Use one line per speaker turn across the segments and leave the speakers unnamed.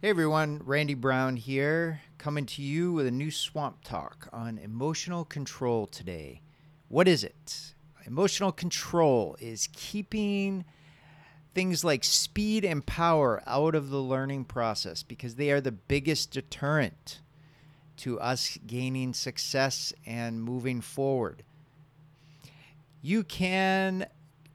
Hey everyone, Randy Brown here, coming to you with a new Swamp Talk on emotional control today. What is it? Emotional control is keeping things like speed and power out of the learning process because they are the biggest deterrent to us gaining success and moving forward. You can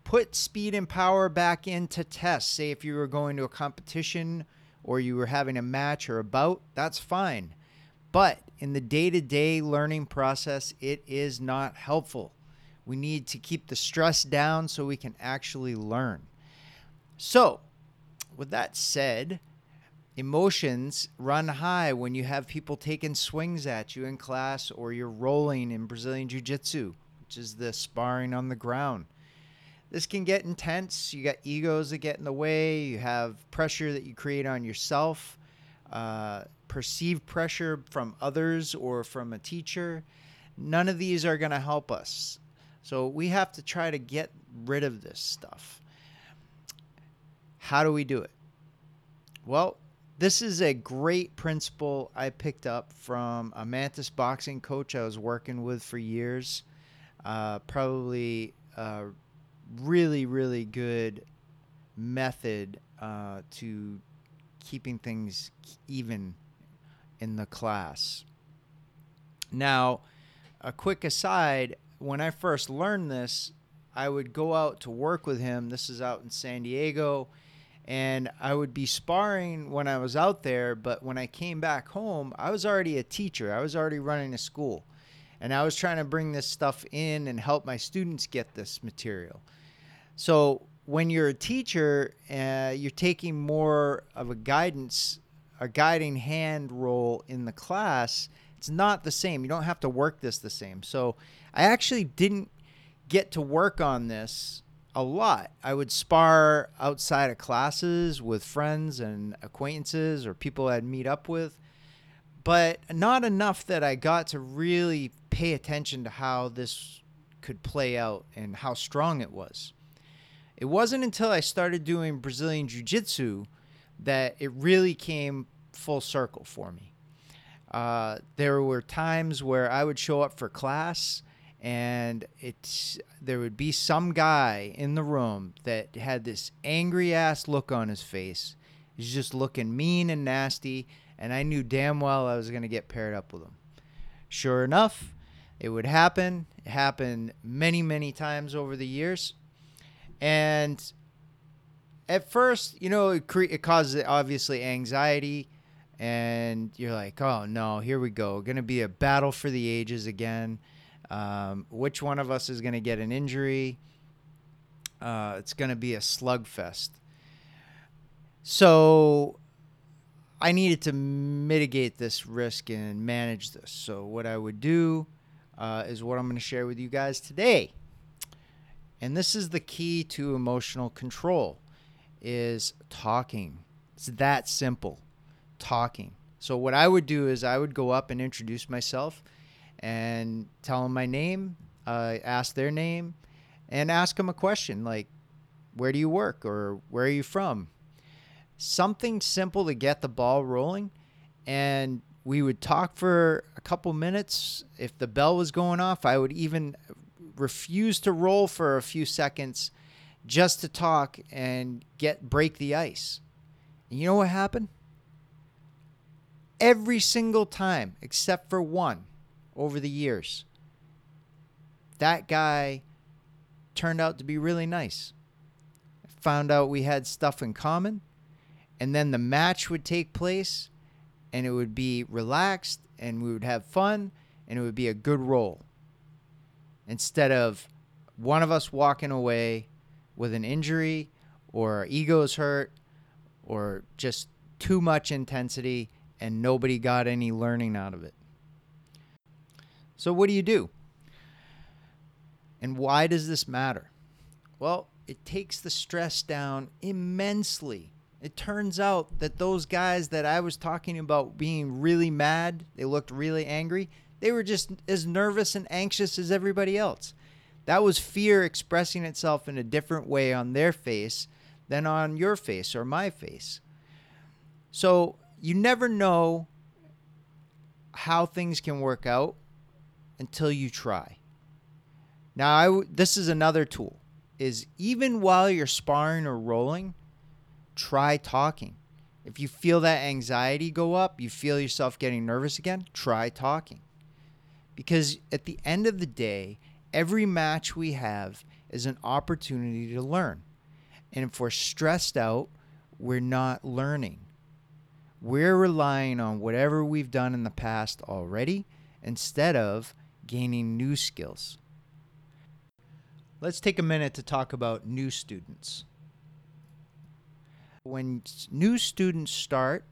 put speed and power back into tests. Say if you were going to a competition or you were having a match or a bout, that's fine. But in the day to day learning process, it is not helpful. We need to keep the stress down so we can actually learn. So, with that said, emotions run high when you have people taking swings at you in class or you're rolling in Brazilian Jiu Jitsu, which is the sparring on the ground this can get intense. You got egos that get in the way. You have pressure that you create on yourself, uh, perceived pressure from others or from a teacher. None of these are going to help us. So we have to try to get rid of this stuff. How do we do it? Well, this is a great principle I picked up from a Mantis boxing coach I was working with for years. Uh, probably uh, really, really good method uh, to keeping things even in the class. Now, a quick aside when I first learned this, I would go out to work with him. This is out in San Diego. And I would be sparring when I was out there, but when I came back home, I was already a teacher. I was already running a school. And I was trying to bring this stuff in and help my students get this material. So when you're a teacher, uh, you're taking more of a guidance, a guiding hand role in the class. It's not the same. You don't have to work this the same. So I actually didn't get to work on this a lot. I would spar outside of classes with friends and acquaintances or people I'd meet up with, but not enough that I got to really pay attention to how this could play out and how strong it was. It wasn't until I started doing Brazilian Jiu Jitsu that it really came full circle for me. Uh, there were times where I would show up for class and it's there would be some guy in the room that had this angry ass look on his face. He's just looking mean and nasty, and I knew damn well I was going to get paired up with him. Sure enough, it would happen. It happened many, many times over the years. And at first, you know, it, cre- it causes obviously anxiety. And you're like, oh no, here we go. Going to be a battle for the ages again. Um, which one of us is going to get an injury? Uh, it's going to be a slugfest. So I needed to mitigate this risk and manage this. So what I would do uh, is what I'm going to share with you guys today. And this is the key to emotional control is talking. It's that simple. Talking. So what I would do is I would go up and introduce myself and tell them my name, uh, ask their name, and ask them a question like, where do you work or where are you from? Something simple to get the ball rolling. And we would talk for a couple minutes. If the bell was going off, I would even refused to roll for a few seconds just to talk and get break the ice. And you know what happened? Every single time, except for one over the years, that guy turned out to be really nice. Found out we had stuff in common, and then the match would take place, and it would be relaxed, and we would have fun, and it would be a good roll instead of one of us walking away with an injury or our egos hurt or just too much intensity and nobody got any learning out of it. So, what do you do? And why does this matter? Well, it takes the stress down immensely. It turns out that those guys that I was talking about being really mad, they looked really angry, they were just as nervous and anxious as everybody else. That was fear expressing itself in a different way on their face than on your face or my face. So you never know how things can work out until you try. Now, I w- this is another tool is even while you're sparring or rolling, try talking. If you feel that anxiety go up, you feel yourself getting nervous again, try talking. Because at the end of the day, every match we have is an opportunity to learn. And if we're stressed out, we're not learning. We're relying on whatever we've done in the past already instead of gaining new skills. Let's take a minute to talk about new students. When new students start,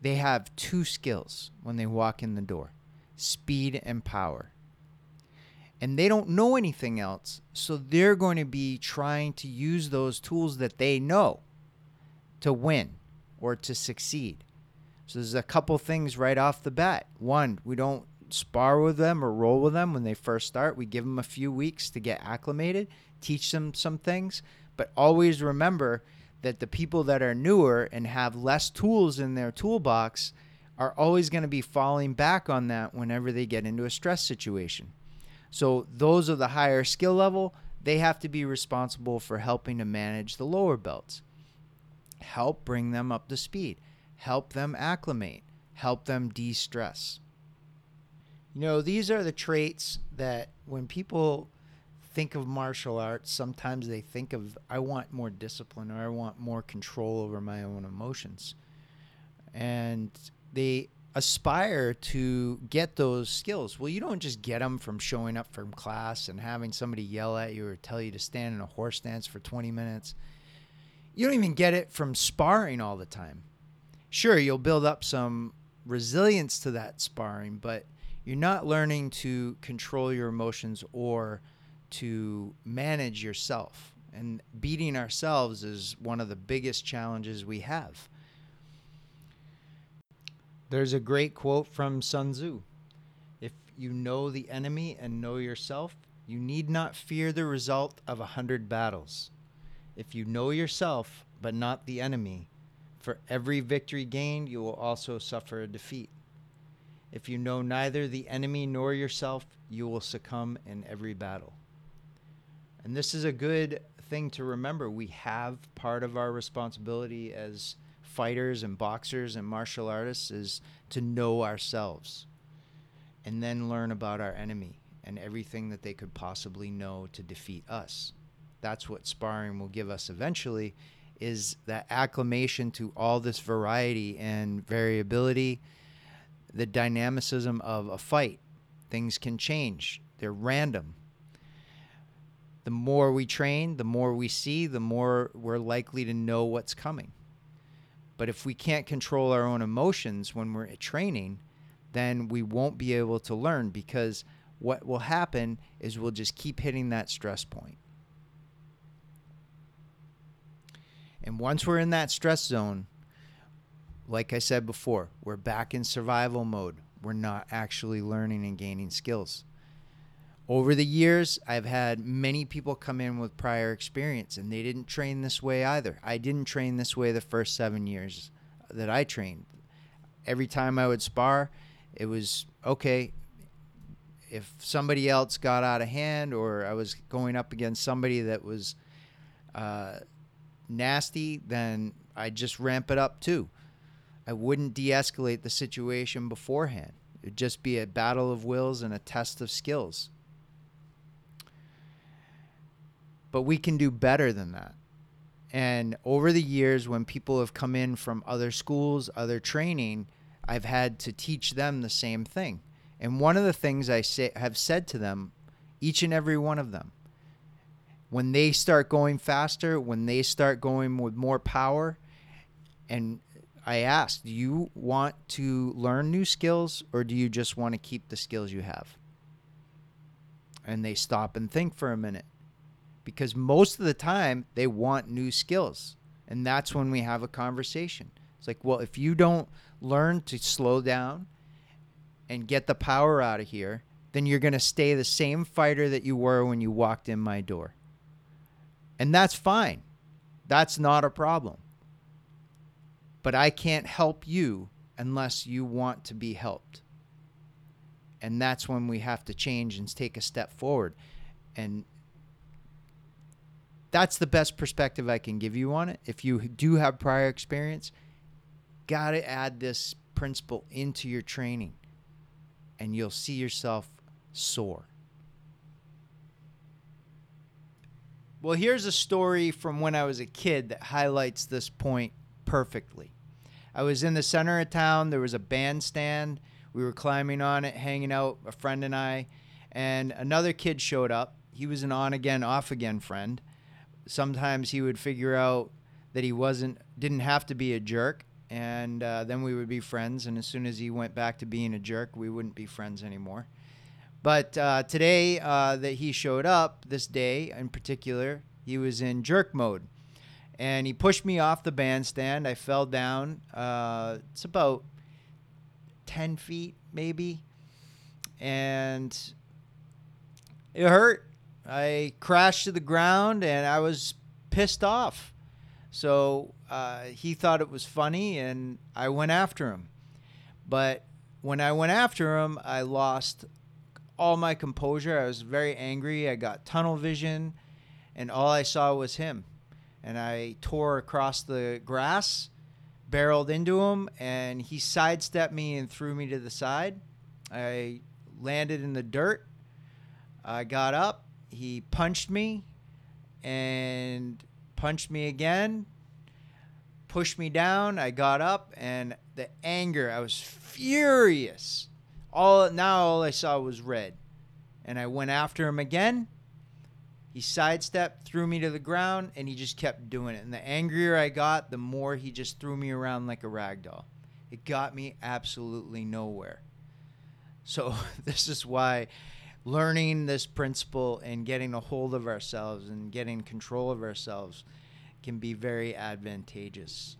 they have two skills when they walk in the door speed and power. And they don't know anything else, so they're going to be trying to use those tools that they know to win or to succeed. So there's a couple things right off the bat. One, we don't spar with them or roll with them when they first start. We give them a few weeks to get acclimated, teach them some things, but always remember that the people that are newer and have less tools in their toolbox are always going to be falling back on that whenever they get into a stress situation. So those of the higher skill level, they have to be responsible for helping to manage the lower belts help bring them up to speed, help them acclimate, help them de stress. You know, these are the traits that when people think of martial arts, sometimes they think of, I want more discipline or I want more control over my own emotions. And they aspire to get those skills. Well, you don't just get them from showing up from class and having somebody yell at you or tell you to stand in a horse stance for 20 minutes you don't even get it from sparring all the time. Sure, you'll build up some resilience to that sparring, but you're not learning to control your emotions or to manage yourself. And beating ourselves is one of the biggest challenges we have. There's a great quote from Sun Tzu If you know the enemy and know yourself, you need not fear the result of a hundred battles. If you know yourself, but not the enemy, for every victory gained, you will also suffer a defeat. If you know neither the enemy nor yourself, you will succumb in every battle. And this is a good thing to remember. We have part of our responsibility as fighters and boxers and martial artists is to know ourselves and then learn about our enemy and everything that they could possibly know to defeat us. That's what sparring will give us eventually is that acclimation to all this variety and variability the dynamicism of a fight. Things can change. They're random. The more we train the more we see the more we're likely to know what's coming but if we can't control our own emotions when we're training then we won't be able to learn because what will happen is we'll just keep hitting that stress point. And once we're in that stress zone, like I said before, we're back in survival mode. We're not actually learning and gaining skills. Over the years, I've had many people come in with prior experience and they didn't train this way either. I didn't train this way the first seven years that I trained. Every time I would spar, it was okay. If somebody else got out of hand or I was going up against somebody that was uh, nasty, then I'd just ramp it up too. I wouldn't de escalate the situation beforehand. It'd just be a battle of wills and a test of skills. But we can do better than that. And over the years, when people have come in from other schools, other training, I've had to teach them the same thing. And one of the things I say, have said to them, each and every one of them, when they start going faster, when they start going with more power, and I asked, do you want to learn new skills or do you just want to keep the skills you have? And they stop and think for a minute because most of the time they want new skills. And that's when we have a conversation. It's like, well, if you don't learn to slow down and get the power out of here, then you're going to stay the same fighter that you were when you walked in my door. And that's fine. That's not a problem. But I can't help you unless you want to be helped. And that's when we have to change and take a step forward. And that's the best perspective I can give you on it. If you do have prior experience, got to add this principle into your training and you'll see yourself soar. Well, here's a story from when I was a kid that highlights this point perfectly. I was in the center of town. There was a bandstand. We were climbing on it, hanging out, a friend and I, and another kid showed up. He was an on again, off again friend. Sometimes he would figure out that he wasn't, didn't have to be a jerk, and uh, then we would be friends. And as soon as he went back to being a jerk, we wouldn't be friends anymore. But uh, today uh, that he showed up, this day in particular, he was in jerk mode. And he pushed me off the bandstand. I fell down. Uh, it's about 10 feet, maybe. And it hurt. I crashed to the ground and I was pissed off. So uh, he thought it was funny, and I went after him. But when I went after him, I lost all my composure. I was very angry. I got tunnel vision, and all I saw was him. And I tore across the grass, barreled into him, and he sidestepped me and threw me to the side. I landed in the dirt. I got up. He punched me and punched me again, pushed me down. I got up, and the anger, I was furious. All now, all I saw was red, and I went after him again. He sidestepped, threw me to the ground, and he just kept doing it. And the angrier I got, the more he just threw me around like a rag doll. It got me absolutely nowhere. So this is why learning this principle and getting a hold of ourselves and getting control of ourselves can be very advantageous.